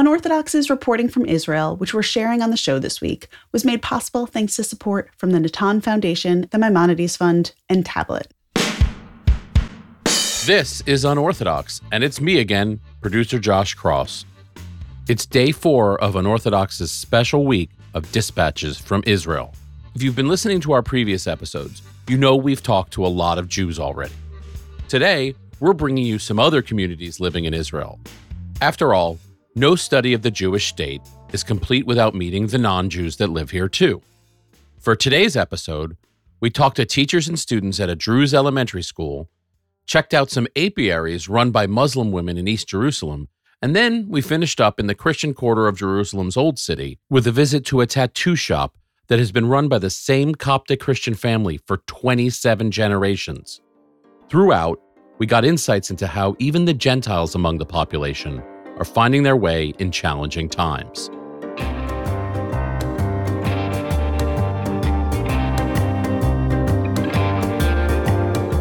Unorthodox's reporting from Israel, which we're sharing on the show this week, was made possible thanks to support from the Natan Foundation, the Maimonides Fund, and Tablet. This is Unorthodox, and it's me again, producer Josh Cross. It's day four of Unorthodox's special week of dispatches from Israel. If you've been listening to our previous episodes, you know we've talked to a lot of Jews already. Today, we're bringing you some other communities living in Israel. After all, no study of the Jewish state is complete without meeting the non Jews that live here too. For today's episode, we talked to teachers and students at a Druze elementary school, checked out some apiaries run by Muslim women in East Jerusalem, and then we finished up in the Christian quarter of Jerusalem's Old City with a visit to a tattoo shop that has been run by the same Coptic Christian family for 27 generations. Throughout, we got insights into how even the Gentiles among the population are finding their way in challenging times.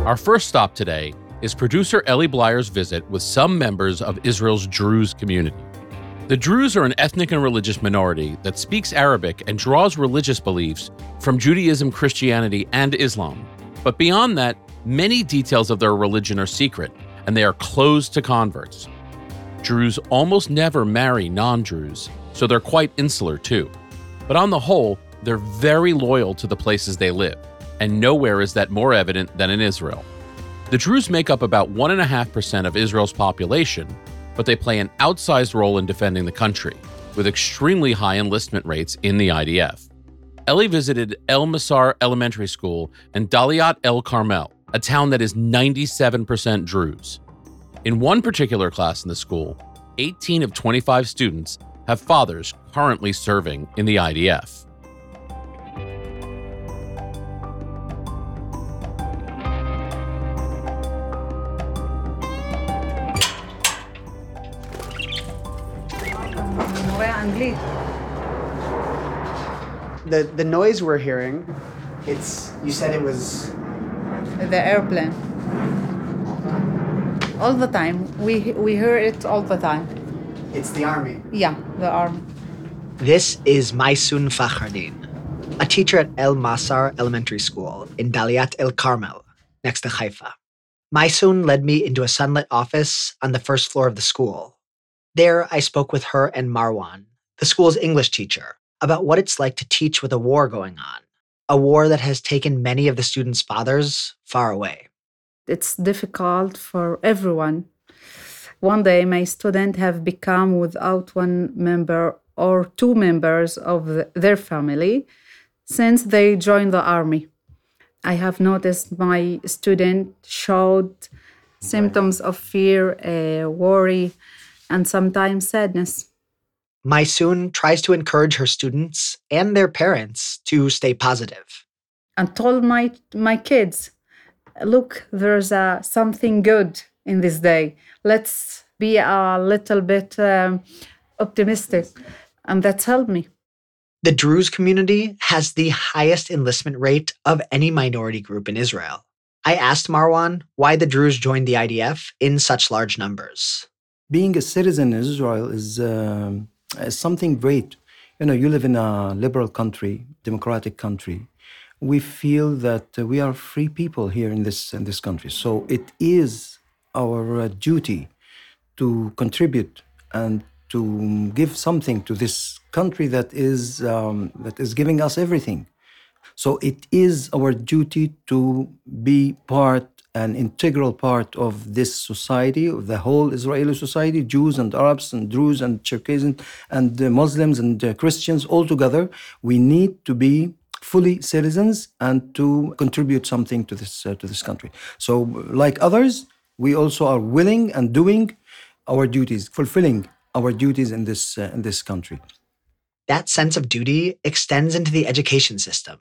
Our first stop today is producer Ellie Blyer's visit with some members of Israel's Druze community. The Druze are an ethnic and religious minority that speaks Arabic and draws religious beliefs from Judaism, Christianity, and Islam. But beyond that, many details of their religion are secret, and they are closed to converts. Druze almost never marry non Druze, so they're quite insular too. But on the whole, they're very loyal to the places they live, and nowhere is that more evident than in Israel. The Druze make up about 1.5% of Israel's population, but they play an outsized role in defending the country, with extremely high enlistment rates in the IDF. Ellie visited El Masar Elementary School and Daliyat El Carmel, a town that is 97% Druze. In one particular class in the school, 18 of 25 students have fathers currently serving in the IDF. The the noise we're hearing, it's you said it was the airplane all the time. We we hear it all the time. It's the army. Yeah, the army. This is Maisun Fakhardin, a teacher at El Masar Elementary School in Daliyat El Carmel, next to Haifa. Maisun led me into a sunlit office on the first floor of the school. There, I spoke with her and Marwan, the school's English teacher, about what it's like to teach with a war going on, a war that has taken many of the students' fathers far away it's difficult for everyone. One day, my student have become without one member or two members of the, their family since they joined the army. I have noticed my student showed symptoms of fear, uh, worry, and sometimes sadness. Maisun tries to encourage her students and their parents to stay positive. And told my, my kids look, there's uh, something good in this day. Let's be a little bit um, optimistic. And that's helped me. The Druze community has the highest enlistment rate of any minority group in Israel. I asked Marwan why the Druze joined the IDF in such large numbers. Being a citizen in Israel is, uh, is something great. You know, you live in a liberal country, democratic country we feel that we are free people here in this in this country. So it is our uh, duty to contribute and to give something to this country that is um, that is giving us everything. So it is our duty to be part an integral part of this society, of the whole Israeli society, Jews and Arabs and Druze and Cherkessians and uh, Muslims and uh, Christians all together. We need to be fully citizens and to contribute something to this uh, to this country. So, like others, we also are willing and doing our duties, fulfilling our duties in this uh, in this country. That sense of duty extends into the education system,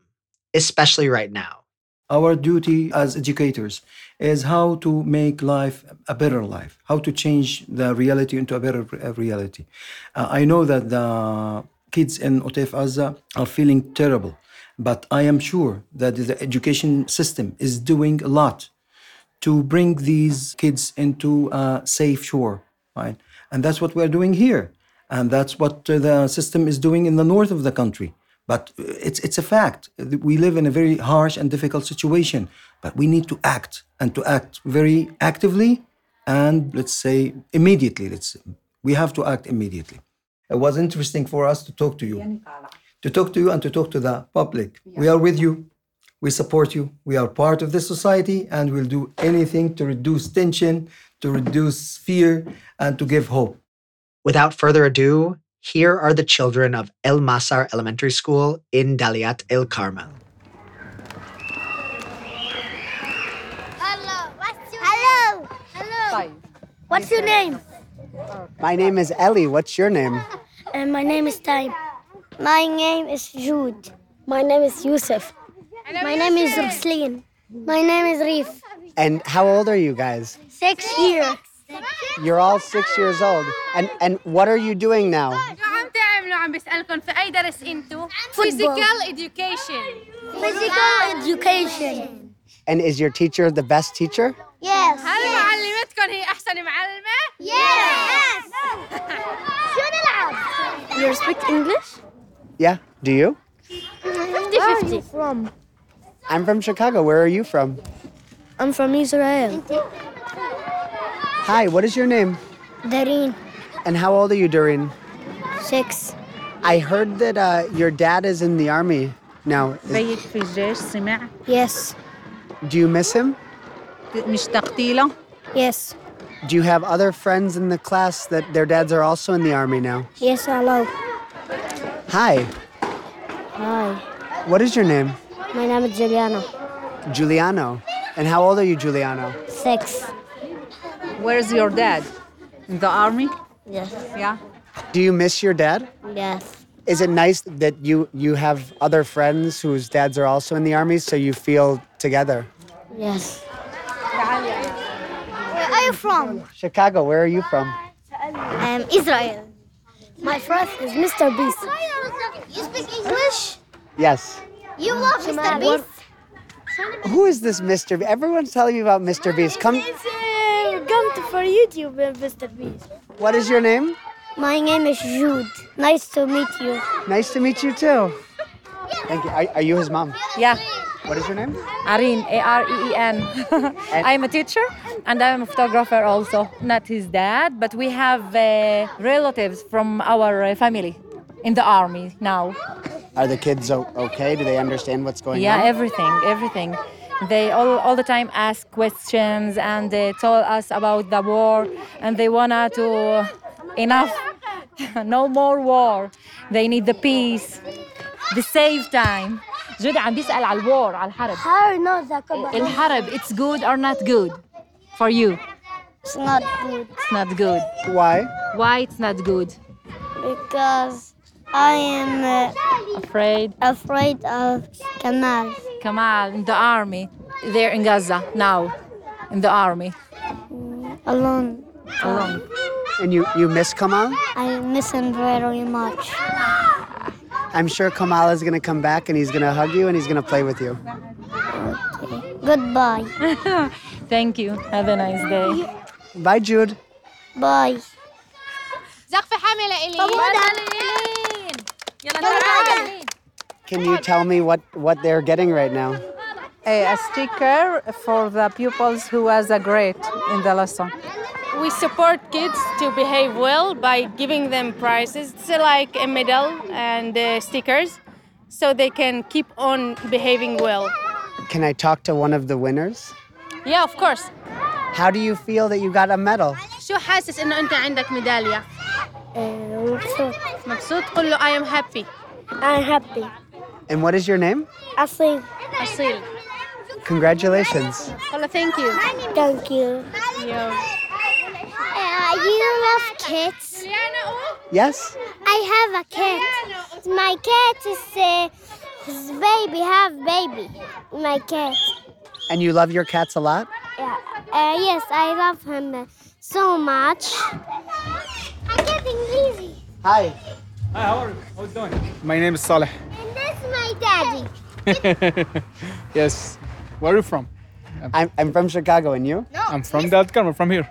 especially right now. Our duty as educators is how to make life a better life, how to change the reality into a better reality. Uh, I know that the kids in Otef Azza are feeling terrible but I am sure that the education system is doing a lot to bring these kids into a safe shore, right? And that's what we're doing here. And that's what the system is doing in the north of the country. But uh, it's, it's a fact. We live in a very harsh and difficult situation, but we need to act and to act very actively and let's say immediately. Let's, we have to act immediately. It was interesting for us to talk to you, to talk to you and to talk to the public. We are with you. We support you. We are part of this society and we'll do anything to reduce tension, to reduce fear, and to give hope. Without further ado, here are the children of El Masar Elementary School in Daliyat El Carmel. Hello. What's your Hello. Hello. What's your name? My name is Ellie. What's your name? And uh, my name is Time. My name is Jude. My name is Yusuf. My name is Rusleen. My name is Reef. And how old are you guys? Six years. You're all six years old. And and what are you doing now? شو عم تعملوا عم بسألكم في أي درس أنتوا؟ Physical education Physical education. And is your teacher the best teacher? Yes. هل معلمتكم هي أحسن معلمة؟ Yes. شو نلعب؟ You speak English? Yeah. Do you? 50-50. from? I'm from Chicago. Where are you from? I'm from Israel. Hi, what is your name? Dareen. And how old are you, Doreen? Six. I heard that uh, your dad is in the army now. Is- بيت في الجيش سمع Yes. do you miss him? مشتقتي له Yes. Do you have other friends in the class that their dads are also in the army now? Yes, hello. Hi, Hi. what is your name? My name is Juliana. Giuliano. And how old are you, Giuliano? Six. Where's your dad? In the army? Yes. Yeah. Do you miss your dad? Yes. Is it nice that you you have other friends whose dads are also in the army so you feel together? Yes. Where are you from? Chicago, where are you from? Um, Israel. My friend is Mr. Beast. You speak English? Yes. You love Mr. Beast? Who is this Mr. B- Everyone's telling me about Mr. Beast. Come Come to for YouTube, uh, Mr. Beast. What is your name? My name is Jude. Nice to meet you. Nice to meet you too. Thank you. Are, are you his mom? Yeah, What is your name? Areen, A R E E N. I'm a teacher and I'm a photographer also. Not his dad, but we have uh, relatives from our uh, family in the army now. Are the kids o- okay? Do they understand what's going Yeah, on? everything, everything. They all, all the time ask questions and they tell us about the war and they wanna to enough, no more war. They need the peace, the save time. جودة عم بيسأل على الوار على الحرب. How do you know that about الحرب it's good or not good for you? It's not good It's not good. Why? Why it's not good? because I am uh, Afraid. afraid of Kamal. Kamal in the army. They're in Gaza now, in the army Alone. alone. And you, you miss Kamal? I miss him very much. I'm sure Kamal is going to come back and he's going to hug you and he's going to play with you. Goodbye. Thank you. Have a nice day. Bye, Jude. Bye. زقفة حاملة إلي يلا تعالي Can you tell me what, what they're getting right now? A, a sticker for the pupils who was a great in the lesson. We support kids to behave well by giving them prizes, it's like a medal and uh, stickers, so they can keep on behaving well. Can I talk to one of the winners? Yeah, of course. How do you feel that you got a medal? شو حاسس إنه أنت عندك ميدالية؟ Uh, مبسوط. مبسوط؟ قل له I am happy. I'm happy. And what is your name? أصيل. أصيل. Congratulations. قل له thank you. Thank you. Yeah. Uh, you love kids? Yes? I have a cat. My cat is uh, his baby, have baby. My cat. And you love your cats a lot? Yeah. Uh, yes, I love him uh, so much. I'm getting lazy. Hi. Hi, how are you? How's you doing? My name is Saleh. And that's my daddy. Yes. Where are you from? I'm, I'm from Chicago, and you? No. I'm from Daliyat Carmel, from here.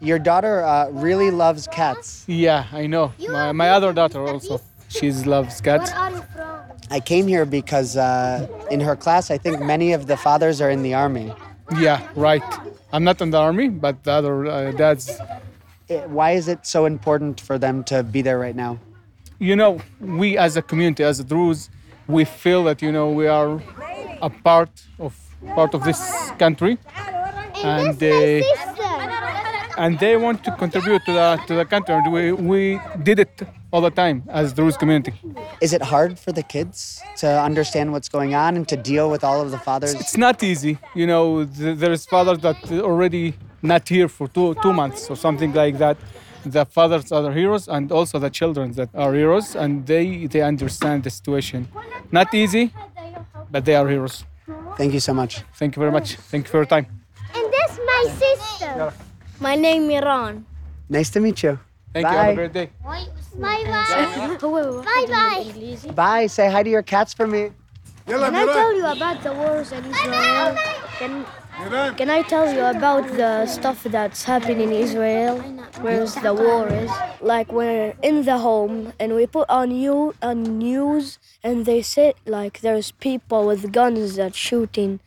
Your daughter uh, really loves cats. Yeah, I know. My, my other daughter also. She loves cats. Where are you from? I came here because uh, in her class, I think many of the fathers are in the army. Yeah, right. I'm not in the army, but the other uh, dads. Eh, Why is it so important for them to be there right now? You know, we as a community, as a Druze, we feel that you know we are a part of part of this country, and they and they want to contribute to the to the country. We we did it all the time as Druze community. Is it hard for the kids to understand what's going on and to deal with all of the fathers? It's not easy. You know, there's fathers that already not here for two two months or something like that. The fathers are the heroes, and also the children that are heroes, and they they understand the situation. Not easy, but they are heroes. Thank you so much. Thank you very much. Thank you for your time. And this my sister. My name is Miran. Nice to meet you. Thank you. Have a Bye. great day. Bye bye. bye bye. Bye. Say hi to your cats for me. Can I tell you about the wars in Israel? Can, can I tell you about the stuff that's happening in Israel? Where the war is? Like we're in the home and we put on you on news and they say like there's people with guns that shooting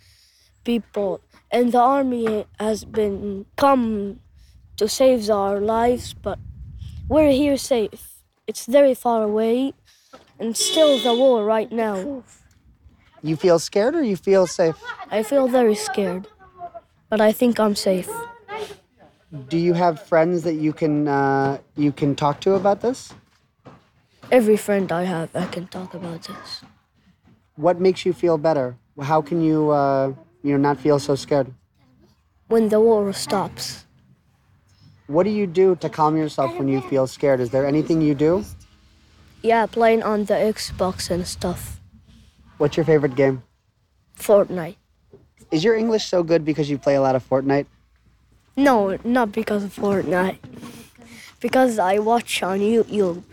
people and the army has been come to save our lives but we're here safe. It's very far away and still the war right now. You feel scared or you feel safe? I feel very scared, but I think I'm safe. Do you have friends that you can uh, you can talk to about this? Every friend I have, I can talk about this. What makes you feel better? How can you uh, you know not feel so scared? When the war stops, What do you do to calm yourself when you feel scared? Is there anything you do? yeah, playing on the Xbox and stuff. What's your favorite game? Fortnite. Is your English so good because you play a lot of Fortnite? No, not because of Fortnite. Because I watch on YouTube,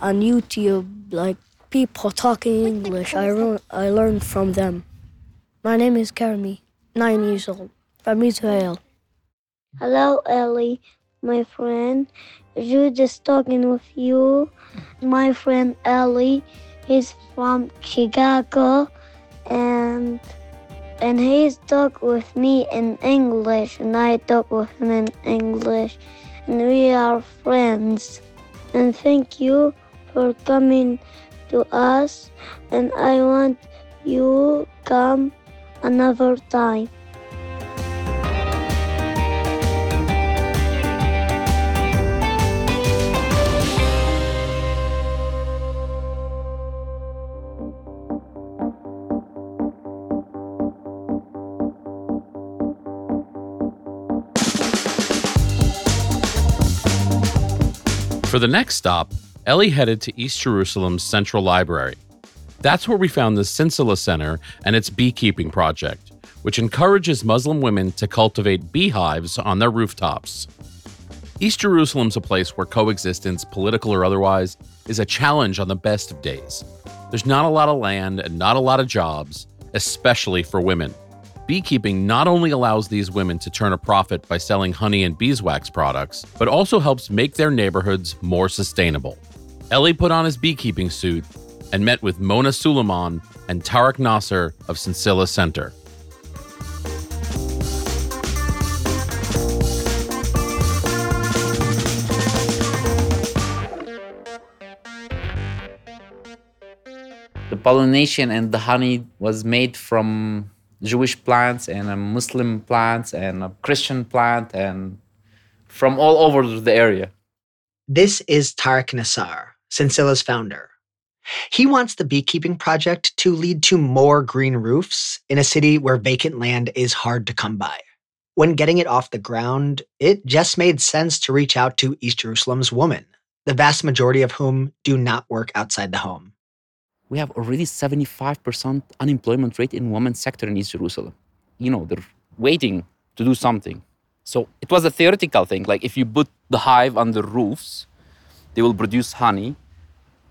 on YouTube, like people talking English. I learn, I learned from them. My name is Karmi, nine years old, from Israel. Hello, Ellie, my friend. Jude is talking with you. My friend Ellie, he's from Chicago, and and he's talk with me in English, and I talk with him in English, and we are friends. And thank you for coming to us, and I want you come another time. For the next stop, Ellie headed to East Jerusalem's Central Library. That's where we found the Sinsila Center and its beekeeping project, which encourages Muslim women to cultivate beehives on their rooftops. East Jerusalem's a place where coexistence, political or otherwise, is a challenge on the best of days. There's not a lot of land and not a lot of jobs, especially for women. Beekeeping not only allows these women to turn a profit by selling honey and beeswax products, but also helps make their neighborhoods more sustainable. Ellie put on his beekeeping suit and met with Mona Suliman and Tareq Nassar of Sinsila Center. The pollination and the honey was made from Jewish plants and uh, Muslim plants and a Christian plant and from all over the area. This is Tareq Nassar, Sinsila's founder. He wants the beekeeping project to lead to more green roofs in a city where vacant land is hard to come by. When getting it off the ground, it just made sense to reach out to East Jerusalem's women, the vast majority of whom do not work outside the home. We have already 75% unemployment rate in women's sector in East Jerusalem. You know, they're waiting to do something. So it was a theoretical thing. Like if you put the hive on the roofs, they will produce honey.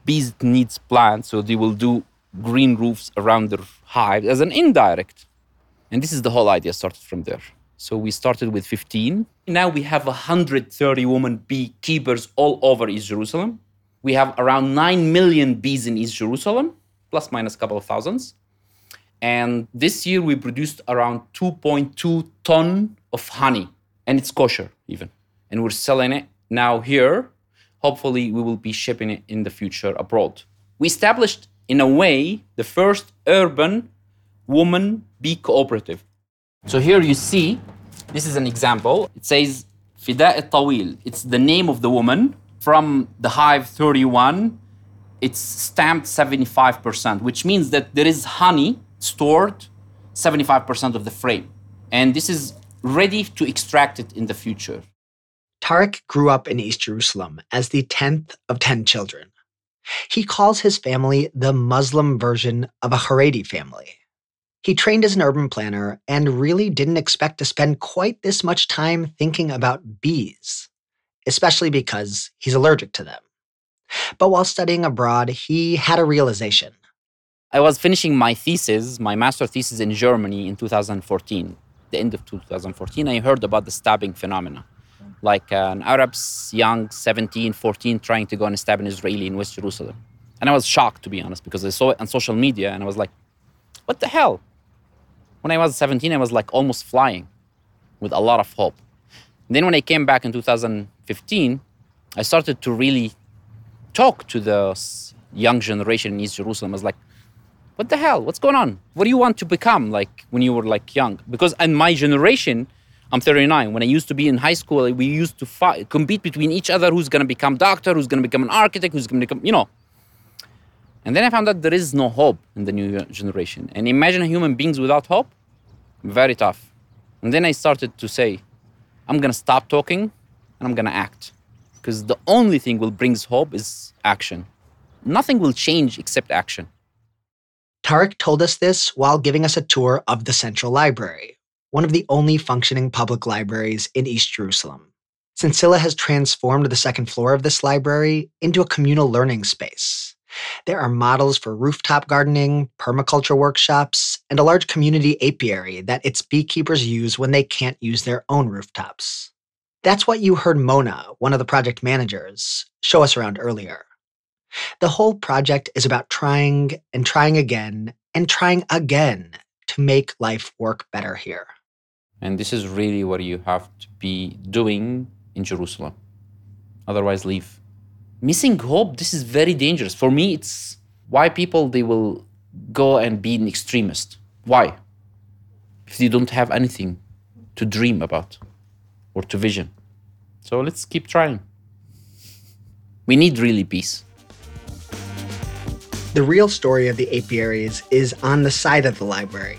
Bees needs plants, so they will do green roofs around their hive as an indirect. And this is the whole idea started from there. So we started with 15. Now we have 130 women beekeepers all over East Jerusalem. We have around 9 million bees in East Jerusalem, plus minus a couple of thousands. And this year we produced around 2.2 ton of honey, and it's kosher even. And we're selling it now here. Hopefully, we will be shipping it in the future abroad. We established, in a way, the first urban woman bee cooperative. So here you see, this is an example. It says Fida al Tawil. It's the name of the woman from the hive 31. It's stamped 75%, which means that there is honey stored 75% of the frame. And this is ready to extract it in the future. Tareq grew up in East Jerusalem as the 10th of 10 children. He calls his family the Muslim version of a Haredi family. He trained as an urban planner and really didn't expect to spend quite this much time thinking about bees, especially because he's allergic to them. But while studying abroad, he had a realization. I was finishing my thesis, my master thesis in Germany in 2014. The end of 2014, I heard about the stabbing phenomena. Like an Arab's young 17, 14 trying to go and stab an Israeli in West Jerusalem. And I was shocked, to be honest, because I saw it on social media and I was like, what the hell? When I was 17, I was like almost flying with a lot of hope. And then when I came back in 2015, I started to really talk to the young generation in East Jerusalem. I was like, what the hell? What's going on? What do you want to become like when you were like young? Because in my generation, I'm 39. When I used to be in high school, we used to fight, compete between each other who's going to become doctor, who's going to become an architect, who's going to become, you know. And then I found out there is no hope in the new generation. And imagine human beings without hope. Very tough. And then I started to say, I'm going to stop talking and I'm going to act. Because the only thing will brings hope is action. Nothing will change except action. Tareq told us this while giving us a tour of the Central Library, one of the only functioning public libraries in East Jerusalem. Sinsila has transformed the second floor of this library into a communal learning space. There are models for rooftop gardening, permaculture workshops, and a large community apiary that its beekeepers use when they can't use their own rooftops. That's what you heard Mona, one of the project managers, show us around earlier. The whole project is about trying and trying again and trying again to make life work better here. And this is really what you have to be doing in Jerusalem. Otherwise, leave. Missing hope, this is very dangerous. For me, it's why people they will go and be an extremist. Why? If they don't have anything to dream about or to vision. So let's keep trying. We need really peace. The real story of the apiaries is on the side of the library,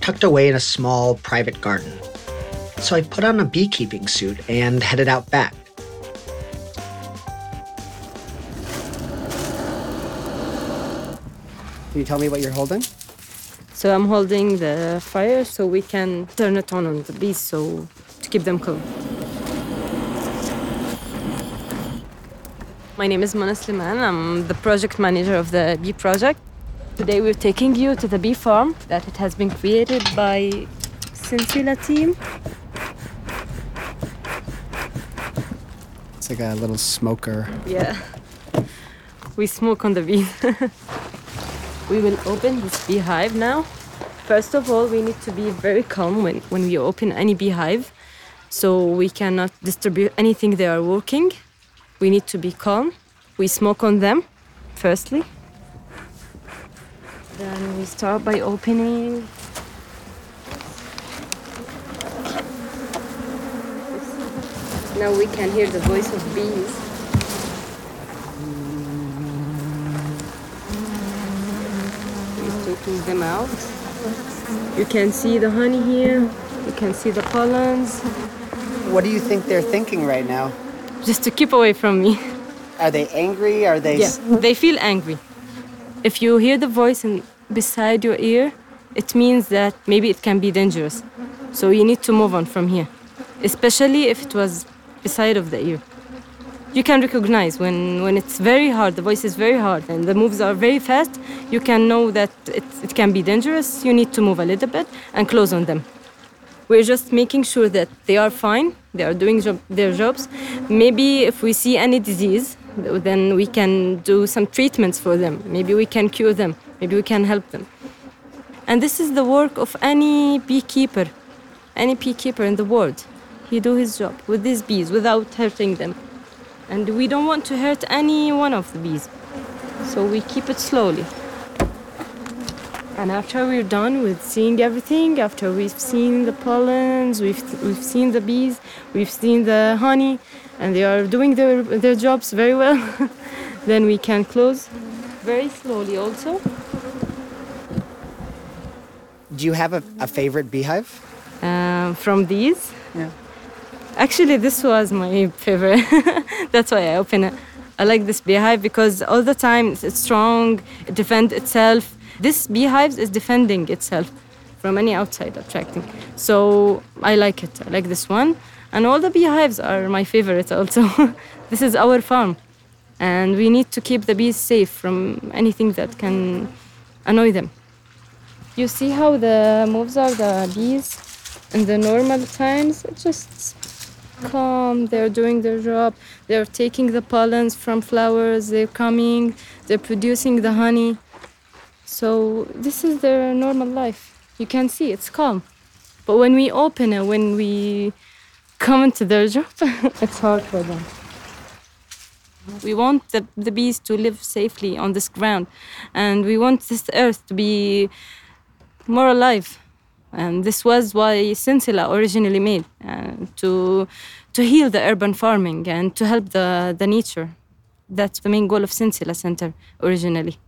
tucked away in a small private garden. So I put on a beekeeping suit and headed out back. Can you tell me what you're holding? So I'm holding the fire so we can turn it on on the bees so to keep them cool. My name is Mona Sliman. I'm the project manager of the bee project. Today we're taking you to the bee farm that it has been created by Sinsila team. It's like a little smoker. Yeah. We smoke on the bees. we will open this beehive now. First of all, we need to be very calm when, when we open any beehive so we cannot distribute anything they are working. We need to be calm. We smoke on them, firstly. Then we start by opening. Now we can hear the voice of bees. We're taking them out. You can see the honey here. You can see the pollens. What do you think they're thinking right now? Just to keep away from me. Are they angry? Are they. Yeah, they feel angry. If you hear the voice in, beside your ear, it means that maybe it can be dangerous. So you need to move on from here, especially if it was beside of the ear. You can recognize when, when it's very hard, the voice is very hard, and the moves are very fast, you can know that it, it can be dangerous. You need to move a little bit and close on them. We're just making sure that they are fine, they are doing job, their jobs. Maybe if we see any disease, then we can do some treatments for them. Maybe we can cure them. Maybe we can help them. And this is the work of any beekeeper, any beekeeper in the world. He do his job with these bees without hurting them. And we don't want to hurt any one of the bees. So we keep it slowly. And after we're done with seeing everything, after we've seen the pollens, we've, we've seen the bees, we've seen the honey, and they are doing their, their jobs very well, then we can close very slowly also. Do you have a, a favorite beehive? Um, from these? Yeah. Actually, this was my favorite. That's why I open it. I like this beehive because all the time it's strong, it defends itself, this beehive is defending itself from any outside attracting. So I like it. I like this one. And all the beehives are my favorite also. this is our farm. And we need to keep the bees safe from anything that can annoy them. You see how the moves are, the bees in the normal times? It's just calm. They're doing their job. They're taking the pollens from flowers. They're coming. They're producing the honey. So this is their normal life. You can see it's calm. But when we open it, when we come into their job, it's hard for them. We want the, the bees to live safely on this ground, and we want this earth to be more alive. And this was why Sinsila originally made, uh, to, to heal the urban farming and to help the, the nature. That's the main goal of Sinsila Center originally.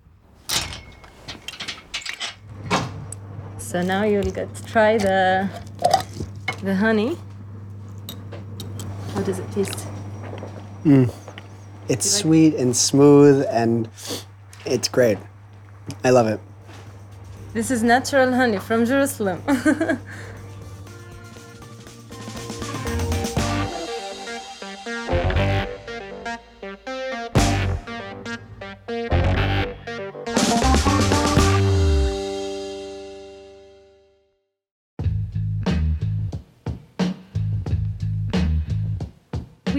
So now you'll get to try the the honey. How does it taste? Mm. It's like sweet it? and smooth and it's great. I love it. This is natural honey from Jerusalem.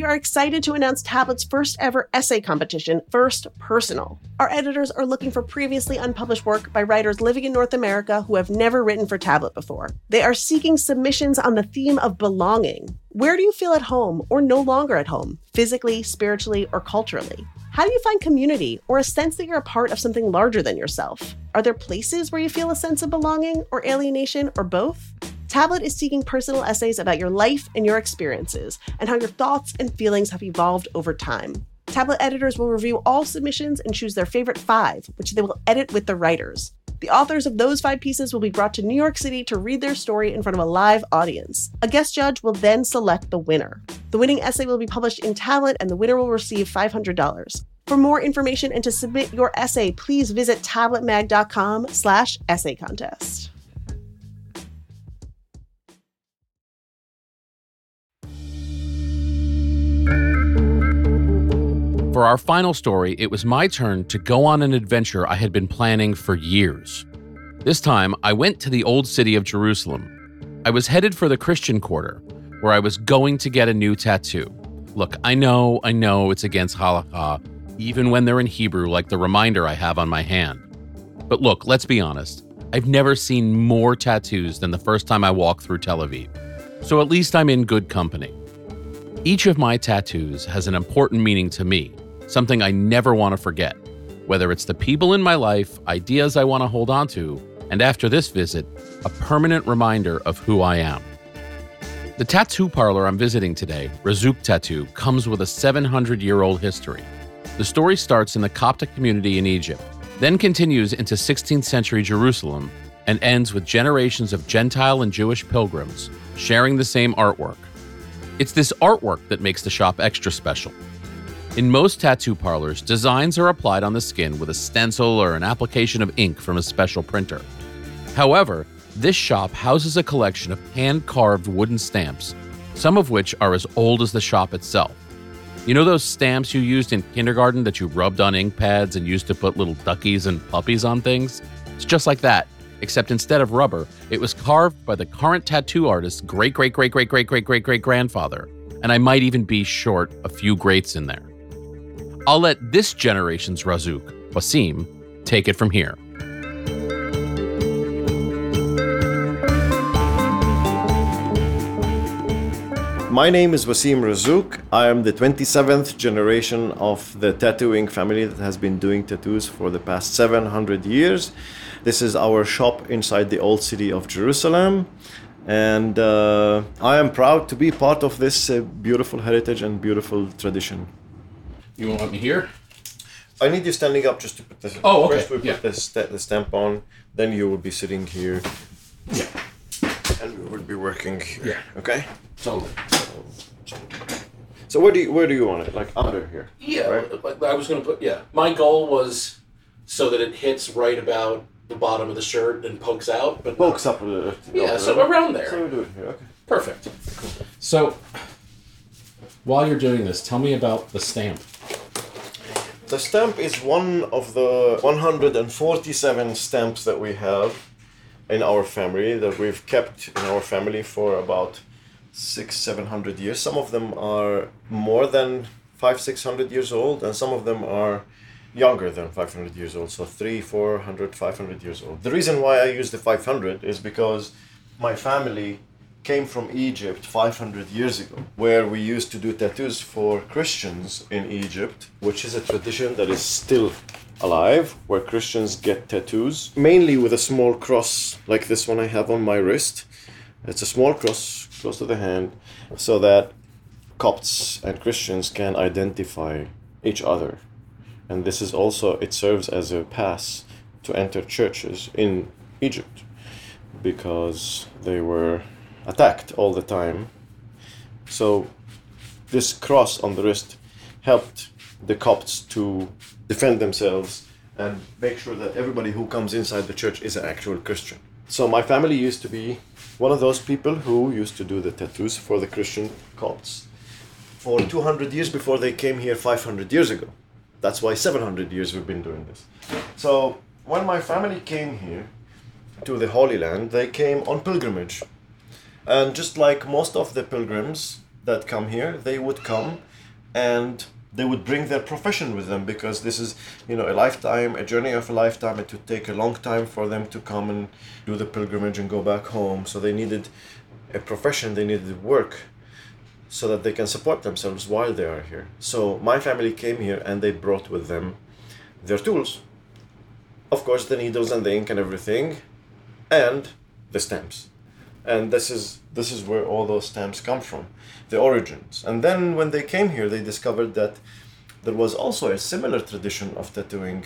are excited to announce Tablet's first ever essay competition, First Personal. Our editors are looking for previously unpublished work by writers living in North America who have never written for Tablet before. They are seeking submissions on the theme of belonging. Where do you feel at home or no longer at home, physically, spiritually, or culturally? How do you find community or a sense that you're a part of something larger than yourself? Are there places where you feel a sense of belonging or alienation or both? Tablet is seeking personal essays about your life and your experiences, and how your thoughts and feelings have evolved over time. Tablet editors will review all submissions and choose their favorite five, which they will edit with the writers. The authors of those five pieces will be brought to New York City to read their story in front of a live audience. A guest judge will then select the winner. The winning essay will be published in Tablet, and the winner will receive $500. For more information and to submit your essay, please visit tabletmag.com slash essay contest. For our final story, it was my turn to go on an adventure I had been planning for years. This time, I went to the old city of Jerusalem. I was headed for the Christian quarter, where I was going to get a new tattoo. Look, I know, I know it's against halakha, even when they're in Hebrew, like the reminder I have on my hand. But look, let's be honest. I've never seen more tattoos than the first time I walked through Tel Aviv. So at least I'm in good company. Each of my tattoos has an important meaning to me, something I never want to forget, whether it's the people in my life, ideas I want to hold on to, and after this visit, a permanent reminder of who I am. The tattoo parlor I'm visiting today, Razzouk Tattoo, comes with a 700 year old history. The story starts in the Coptic community in Egypt, then continues into 16th century Jerusalem, and ends with generations of Gentile and Jewish pilgrims sharing the same artwork. It's this artwork that makes the shop extra special. In most tattoo parlors, designs are applied on the skin with a stencil or an application of ink from a special printer. However, this shop houses a collection of hand carved wooden stamps, some of which are as old as the shop itself. You know those stamps you used in kindergarten that you rubbed on ink pads and used to put little duckies and puppies on things? It's just like that, except instead of rubber, it was carved by the current tattoo artist's great great great great great great great great grandfather, and I might even be short a few greats in there. I'll let this generation's Razzouk, Wasim, take it from here. My name is Wasim Razzouk. I am the 27th generation of the tattooing family that has been doing tattoos for the past 700 years. This is our shop inside the old city of Jerusalem. And uh, I am proud to be part of this uh, beautiful heritage and beautiful tradition. You want me here? I need you standing up just to put this. Oh, okay, First we put yeah. the, sta- the stamp on, then you will be sitting here. Yeah. And we will be working here. Yeah. Okay? Totally. So where do you where do you want it? Like under here? Yeah, Right? like I was going to put. Yeah, my goal was so that it hits right about the bottom of the shirt and pokes out, but Pokes up a little. Yeah, so around there. So we do it here. Okay. Perfect. So, while you're doing this, tell me about the stamp. The stamp is one of the 147 stamps that we have in our family that we've kept in our family for about six, seven hundred years. Some of them are more than five, six hundred years old, and some of them are younger than 500 years old. So three, 400, 500 years old. The reason why I use the 500 is because my family came from Egypt 500 years ago, where we used to do tattoos for Christians in Egypt, which is a tradition that is still alive, where Christians get tattoos, mainly with a small cross like this one I have on my wrist. It's a small cross close to the hand, so that Copts and Christians can identify each other. And this is also, it serves as a pass to enter churches in Egypt because they were attacked all the time. So this cross on the wrist helped the Copts to defend themselves and make sure that everybody who comes inside the church is an actual Christian. So my family used to be one of those people who used to do the tattoos for the Christian Copts for 200 years before they came here 500 years ago. That's why 700 years we've been doing this. So when my family came here to the Holy Land, they came on pilgrimage. And just like most of the pilgrims that come here, they would come and they would bring their profession with them because this is, you know, a lifetime, a journey of a lifetime. It would take a long time for them to come and do the pilgrimage and go back home. So they needed a profession, they needed work so that they can support themselves while they are here. So my family came here and they brought with them their tools. Of course, the needles and the ink and everything, and the stamps. And this is this is where all those stamps come from, the origins. And then when they came here, they discovered that there was also a similar tradition of tattooing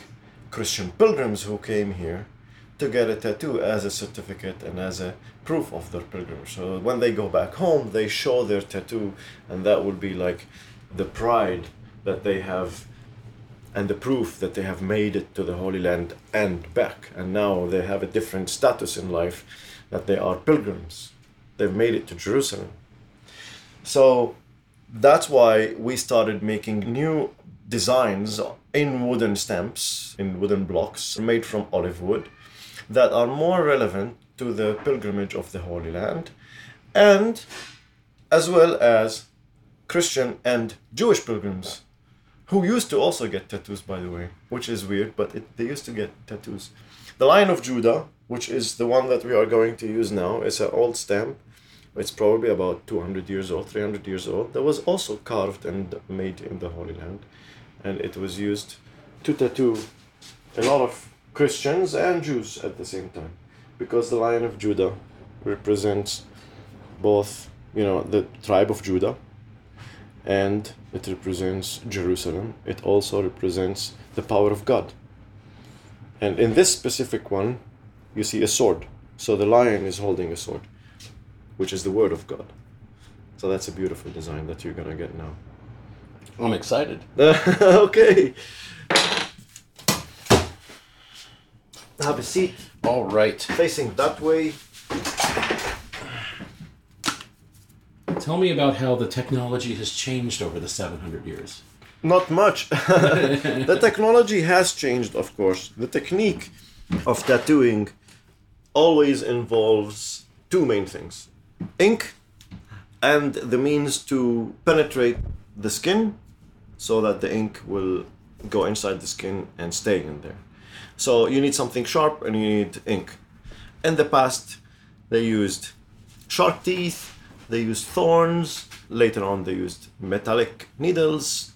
Christian pilgrims who came here to get a tattoo as a certificate and as a proof of their pilgrimage. So when they go back home, they show their tattoo, and that will be like the pride that they have and the proof that they have made it to the Holy Land and back. And now they have a different status in life that they are pilgrims. They've made it to Jerusalem. So that's why we started making new designs in wooden stamps, in wooden blocks made from olive wood that are more relevant to the pilgrimage of the Holy Land and as well as Christian and Jewish pilgrims who used to also get tattoos, by the way, which is weird, but it, they used to get tattoos. The Lion of Judah, which is the one that we are going to use now, is an old stamp. It's probably about 200 years old, 300 years old. That was also carved and made in the Holy Land. And it was used to tattoo a lot of Christians and Jews at the same time. Because the Lion of Judah represents both, you know, the tribe of Judah and it represents Jerusalem. It also represents the power of God. And in this specific one, you see a sword. So the lion is holding a sword, which is the word of God. So that's a beautiful design that you're gonna get now. I'm excited. okay. Have a seat. All right. Facing that way. Tell me about how the technology has changed over the 700 years. Not much. the technology has changed, of course. The technique of tattooing always involves two main things ink and the means to penetrate the skin so that the ink will go inside the skin and stay in there. So you need something sharp and you need ink. In the past, they used shark teeth, they used thorns, later on, they used metallic needles.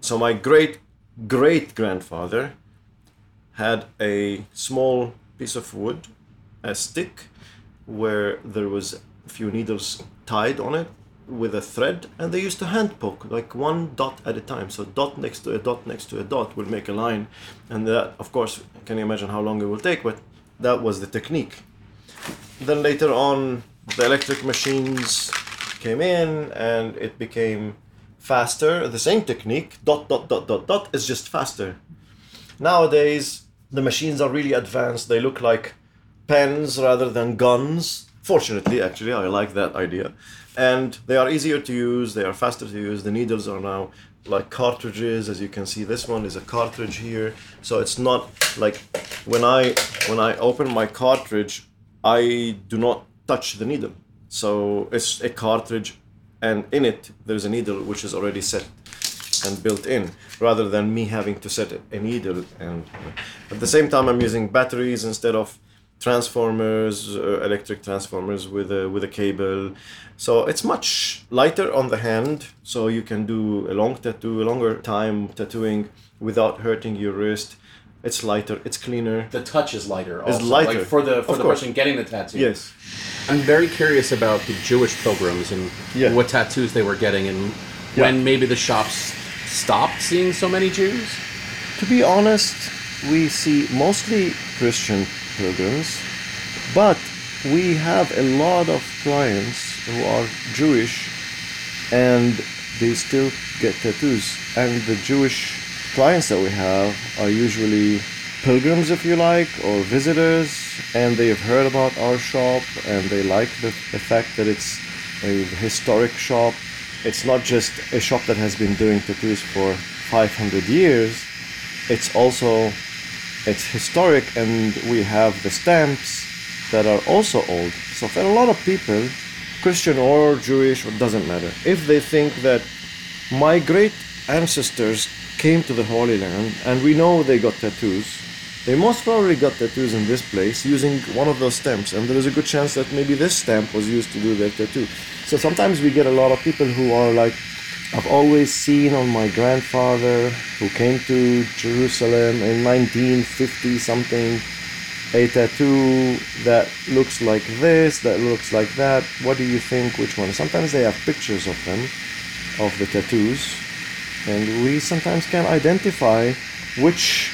So my great great grandfather had a small piece of wood, a stick, where there was a few needles tied on it with a thread and they used to hand poke like one dot at a time. So dot next to a dot next to a dot will make a line. And that of course can you imagine how long it will take? But that was the technique. Then later on the electric machines came in and it became faster. The same technique dot dot dot dot dot is just faster. Nowadays the machines are really advanced. They look like pens rather than guns. Fortunately actually i like that idea. And they are easier to use they are faster to use. The needles are now like cartridges. As you can see this one is a cartridge here. So it's not like when i when i open my cartridge i do not touch the needle. So it's a cartridge and in it there's a needle which is already set and built in rather than me having to set a needle and at the same time i'm using batteries instead of transformers uh, electric transformers with a with a cable so it's much lighter on the hand so you can do a long tattoo a longer time tattooing without hurting your wrist it's lighter it's cleaner The touch is lighter. It's lighter. like for the for Of the course. person getting the tattoo. Yes. I'm very curious about the Jewish pilgrims and Yeah. what tattoos they were getting and when maybe the shops stopped seeing so many Jews. To be honest, we see mostly Christian pilgrims, but we have a lot of clients who are Jewish and they still get tattoos. And the Jewish clients that we have are usually pilgrims, if you like, or visitors, and they have heard about our shop and they like the, the fact that it's a historic shop. It's not just a shop that has been doing tattoos for 500 years. It's also it's historic and we have the stamps that are also old. So for a lot of people, Christian or Jewish, it doesn't matter. If they think that my great ancestors came to the Holy Land and we know they got tattoos, they most probably got tattoos in this place using one of those stamps, and there is a good chance that maybe this stamp was used to do their tattoo. So sometimes we get a lot of people who are like, I've always seen on my grandfather who came to Jerusalem in 1950 something a tattoo that looks like this, that looks like that. What do you think? Which one? Sometimes they have pictures of them, of the tattoos, and we sometimes can identify which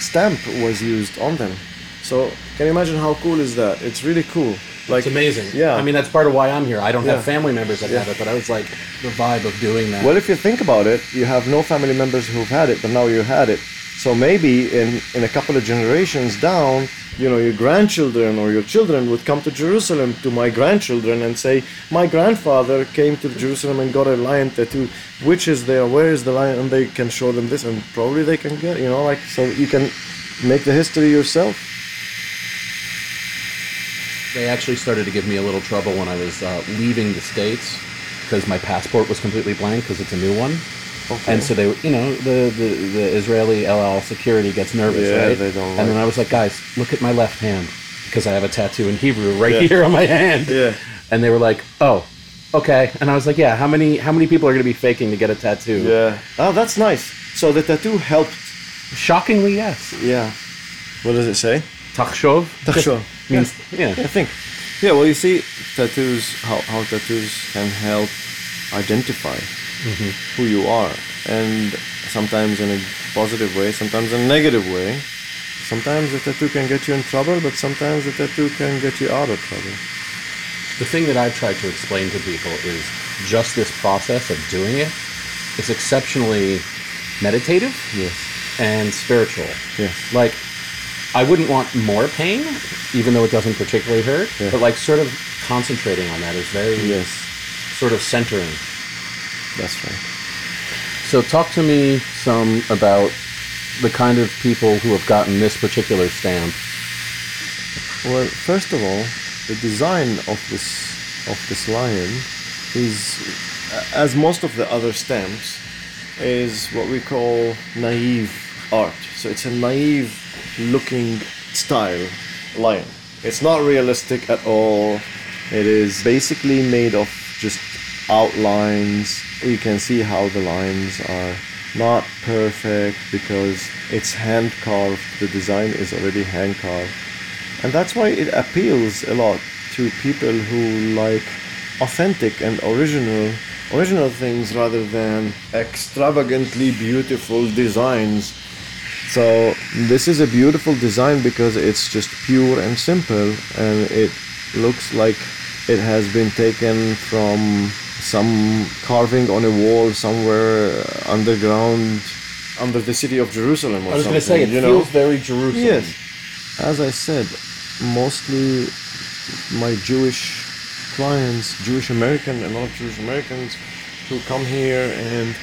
stamp was used on them. So can you imagine how cool is that? It's really cool. Like it's amazing. Yeah. I mean that's part of why I'm here. I don't Yeah. have family members that Yeah. have it, but I was like the vibe of doing that. Well, if you think about it, you have no family members who've had it, but now you had it. So maybe in, in a couple of generations down, you know, your grandchildren or your children would come to Jerusalem to my grandchildren and say, My grandfather came to Jerusalem and got a lion tattoo. Which is there? Where is the lion? And they can show them this, and probably they can get, you know, like, so you can make the history yourself. They actually started to give me a little trouble when I was uh, leaving the states because my passport was completely blank because it's a new one. Okay. And so they, were, you know, the, the, the Israeli El Al security gets nervous, Yeah, right? they don't And then I was like, guys, look at my left hand because I have a tattoo in Hebrew right Yeah. here on my hand. Yeah. And they were like, oh, okay. And I was like, yeah. How many how many people are going to be faking to get a tattoo? Yeah. Oh, that's nice. So the tattoo helped. Shockingly, yes. Yeah. What does it say? Tachshov. Tachshov. Means yeah. I think. Yeah, well, you see, tattoos, how, how tattoos can help identify Mhm. who you are. And sometimes in a positive way, sometimes in a negative way. Sometimes the tattoo can get you in trouble, but sometimes the tattoo can get you out of trouble. The thing that I've tried to explain to people is just this process of doing it is exceptionally meditative yes. and spiritual. Yes. Like, I wouldn't want more pain, even though it doesn't particularly hurt, Yeah. but like sort of concentrating on that is very Yes. sort of centering. That's right. So, talk to me some about the kind of people who have gotten this particular stamp. Well, first of all, the design of this of this lion is, as most of the other stamps, is what we call naive art. So it's a naive looking style lion. It's not realistic at all. It is basically made of just outlines. You can see how the lines are not perfect because it's hand carved. The design is already hand carved. And that's why it appeals a lot to people who like authentic and original original things rather than extravagantly beautiful designs. So this is a beautiful design because it's just pure and simple and it looks like it has been taken from some carving on a wall somewhere underground under the city of Jerusalem or I was going to say, it you feels know? very Jerusalem. Yes. As I said, mostly my Jewish clients, Jewish American, a lot of Jewish Americans who come here and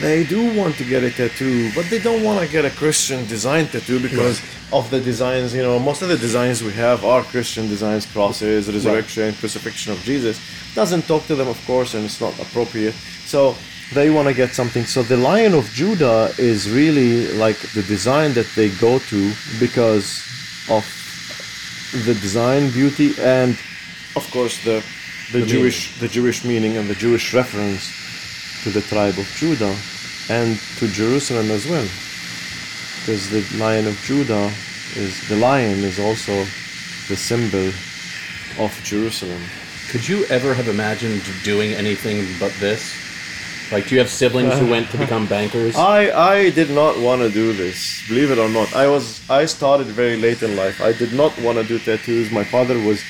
they do want to get a tattoo, but they don't want to get a Christian design tattoo because of the designs. You know, most of the designs we have are Christian designs, crosses, resurrection, crucifixion of Jesus. Doesn't talk to them, of course, and it's not appropriate. So they want to get something. So the Lion of Judah is really like the design that they go to because of the design beauty and, of course, the the, The Jewish the Jewish meaning and the Jewish reference to the tribe of Judah and to Jerusalem as well. Because the Lion of Judah is the lion is also the symbol of Jerusalem. Could you ever have imagined doing anything but this? Like, do you have siblings who went to become bankers? I I did not want to do this. Believe it or not, I was I started very late in life. I did not want to do tattoos. My father was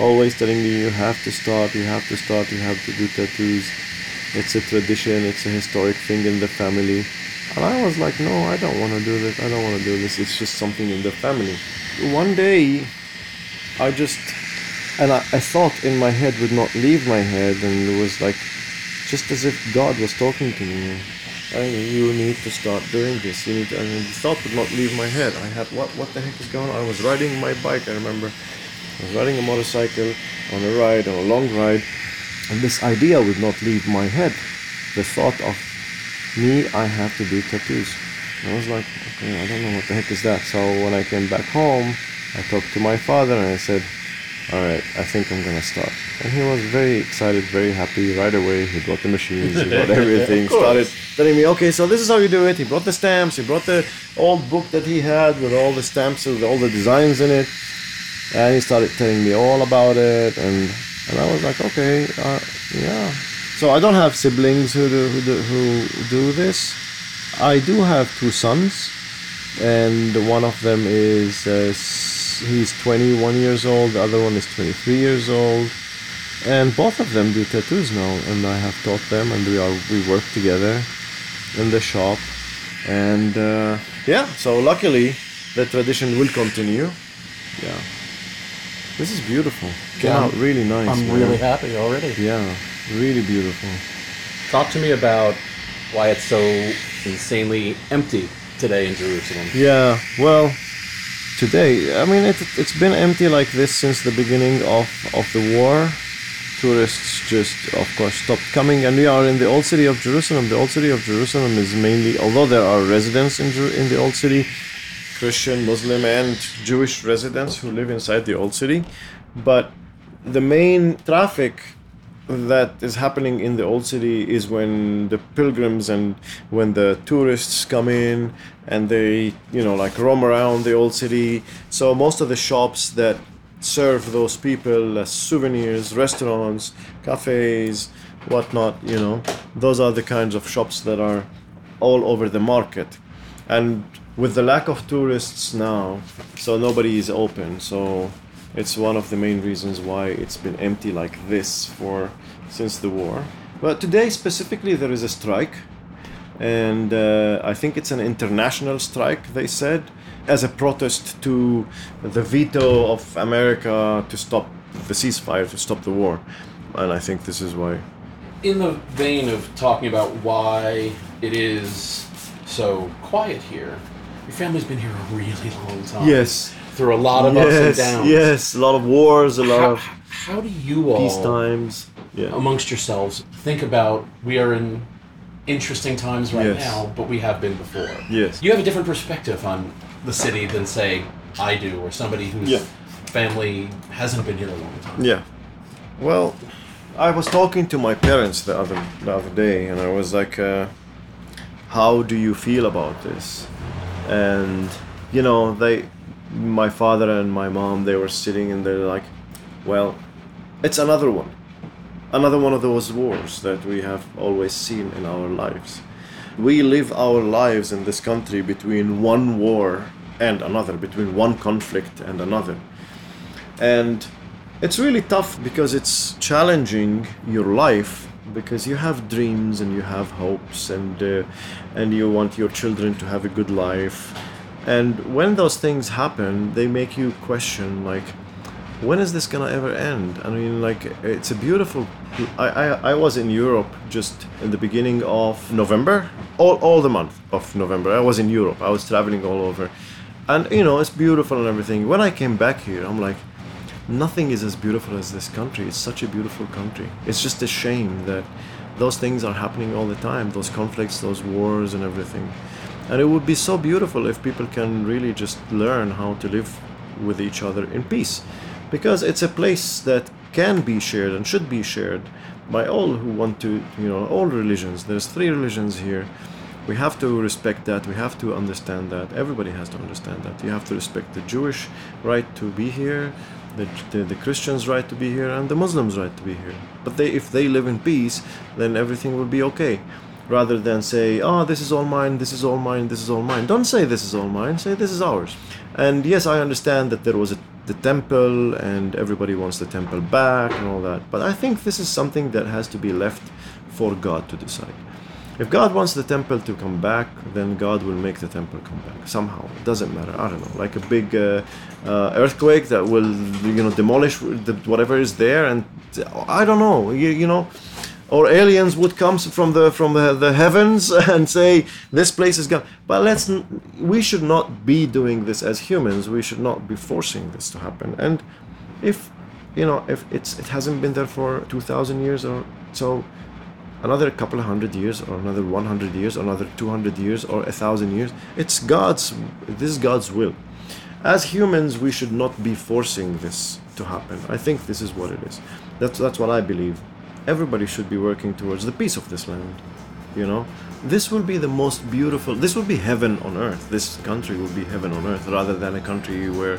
always telling me, "You have to start. You have to start. You have to do tattoos. It's a tradition. It's a historic thing in the family." And I was like, "No, I don't want to do this. I don't want to do this. It's just something in the family." One day, I just and I, thought in my head would not leave my head, and it was like just as if God was talking to me. I, you need to start doing this. You need to, and the thought would not leave my head. I had what? What the heck is going on? I was riding my bike. I remember, I was riding a motorcycle on a ride, on a long ride, and this idea would not leave my head. The thought of me, I have to do tattoos. I was like, okay, I don't know what the heck is that. So when I came back home, I talked to my father and I said, all right, I think I'm gonna start. And he was very excited, very happy right away. He brought the machines, he brought everything, started telling me, okay, so this is how you do it. He brought the stamps, he brought the old book that he had with all the stamps with all the designs in it. And he started telling me all about it, and and I was like, okay, uh, yeah. So I don't have siblings who do, who do who do this. I do have two sons, and one of them is uh, he's 21 years old. The other one is 23 years old, and both of them do tattoos now. And I have taught them, and we are we work together in the shop, and uh, yeah. So luckily, the tradition will continue. Yeah. This is beautiful. Came Yeah, out really nice. I'm man. really happy already. Yeah, really beautiful. Talk to me about why it's so insanely empty today in Jerusalem. Yeah, well, today, I mean, it, it's been empty like this since the beginning of, of the war. Tourists just, of course, stopped coming, and we are in the old city of Jerusalem. The old city of Jerusalem is mainly, although there are residents in, in the old city, Christian, Muslim, and Jewish residents who live inside the old city, but the main traffic that is happening in the old city is when the pilgrims and when the tourists come in and they you know like roam around the old city. So most of the shops that serve those people as souvenirs restaurants cafes whatnot you know those are the kinds of shops that are all over the market. And with the lack of tourists now so nobody is open so it's one of the main reasons why it's been empty like this for since the war. But today specifically there is a strike and uh, i think it's an international strike they said as a protest to the veto of america to stop the ceasefire to stop the war. And i think this is why. In the vein of talking about why it is so quiet here, Your family's been here a really long time. Yes. Through a lot of yes, ups and downs. Yes, a lot of wars, a lot How, of how do you all, peace times. Yeah. amongst yourselves, think about we are in interesting times right Yes. now, but we have been before. Yes. You have a different perspective on the city than, say, I do, or somebody whose Yeah. family hasn't been here a long time. Yeah. Well, I was talking to my parents the other the other day, and I was like, uh, "How do you feel about this?" And you know, they, my father and my mom, they were sitting and they're like, "Well, it's another one, another one of those wars that we have always seen in our lives. We live our lives in this country between one war and another, between one conflict and another." and it's really tough because it's challenging your life because you have dreams and you have hopes and uh, and you want your children to have a good life. And when those things happen they make you question like when is this gonna ever end? I mean like it's a beautiful i i, I was in europe just in the beginning of november all, all the month of november. I was in europe. I was traveling all over. And you know it's beautiful and everything. When i came back here i'm like nothing is as beautiful as this country. It's such a beautiful country. It's just a shame that those things are happening all the time those conflicts, those wars, and everything. And it would be so beautiful if people can really just learn how to live with each other in peace. Because it's a place that can be shared and should be shared by all who want to, you know, all religions. There's three religions here. We have to respect that. We have to understand that. Everybody has to understand that. You have to respect the Jewish right to be here, the, the, the Christians' right to be here, and the Muslims' right to be here. But they, if they live in peace, then everything will be okay. Rather than say, oh, this is all mine, this is all mine, this is all mine. Don't say this is all mine, say this is ours. And yes, I understand that there was a, the temple and everybody wants the temple back and all that. But I think this is something that has to be left for God to decide. If God wants the temple to come back, then God will make the temple come back somehow. It doesn't matter. I don't know, like a big uh, uh, earthquake that will, you know, demolish the, whatever is there, and I don't know, you, you know, or aliens would come from the from the, the heavens and say this place is gone. But let's, we should not be doing this as humans. We should not be forcing this to happen. And if, you know, if it's it hasn't been there for two thousand years or so another couple of hundred years or another 100 years or another 200 years or a thousand years. It's god's this is god's will. As humans we should not be forcing this to happen. I think this is what it is. That's that's what i believe. Everybody should be working towards the peace of this land you know? This will be the most beautiful this will be heaven on earth. This country will be heaven on earth rather than a country where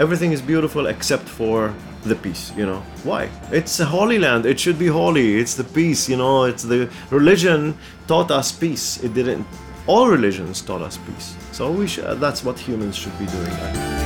everything is beautiful except for the peace you know? Why? It's a holy land. It should be holy. It's the peace you know? It's the religion taught us peace. It didn't all religions taught us peace. So we should that's what humans should be doing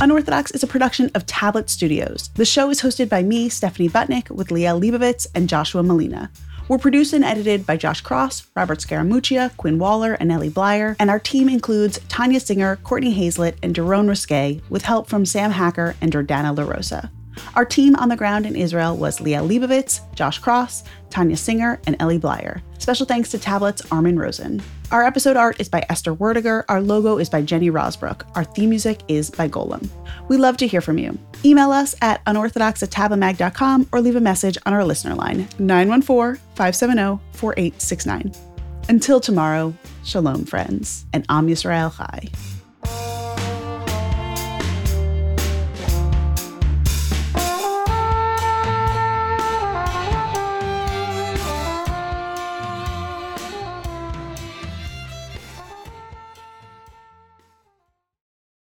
Unorthodox is a production of Tablet Studios. The show is hosted by me, Stephanie Butnick, with Liel Leibovitz and Joshua Malina. We're produced and edited by Josh Cross, Robert Scaramuccia, Quinn Waller, and Ellie Blyer, and our team includes Tanya Singer, Courtney Hazlett, and Daron Risque, with help from Sam Hacker and Jordana LaRosa. Our team on the ground in Israel was Liel Leibovitz, Josh Cross, Tanya Singer, and Ellie Blyer. Special thanks to Tablets Armin Rosen. Our episode art is by Esther Werdiger. Our logo is by Jenny Rosbrook. Our theme music is by Golem. We love to hear from you. Email us at unorthodox at or leave a message on our listener line, 914 570 4869. Until tomorrow, shalom, friends, and Am Yisrael Chai.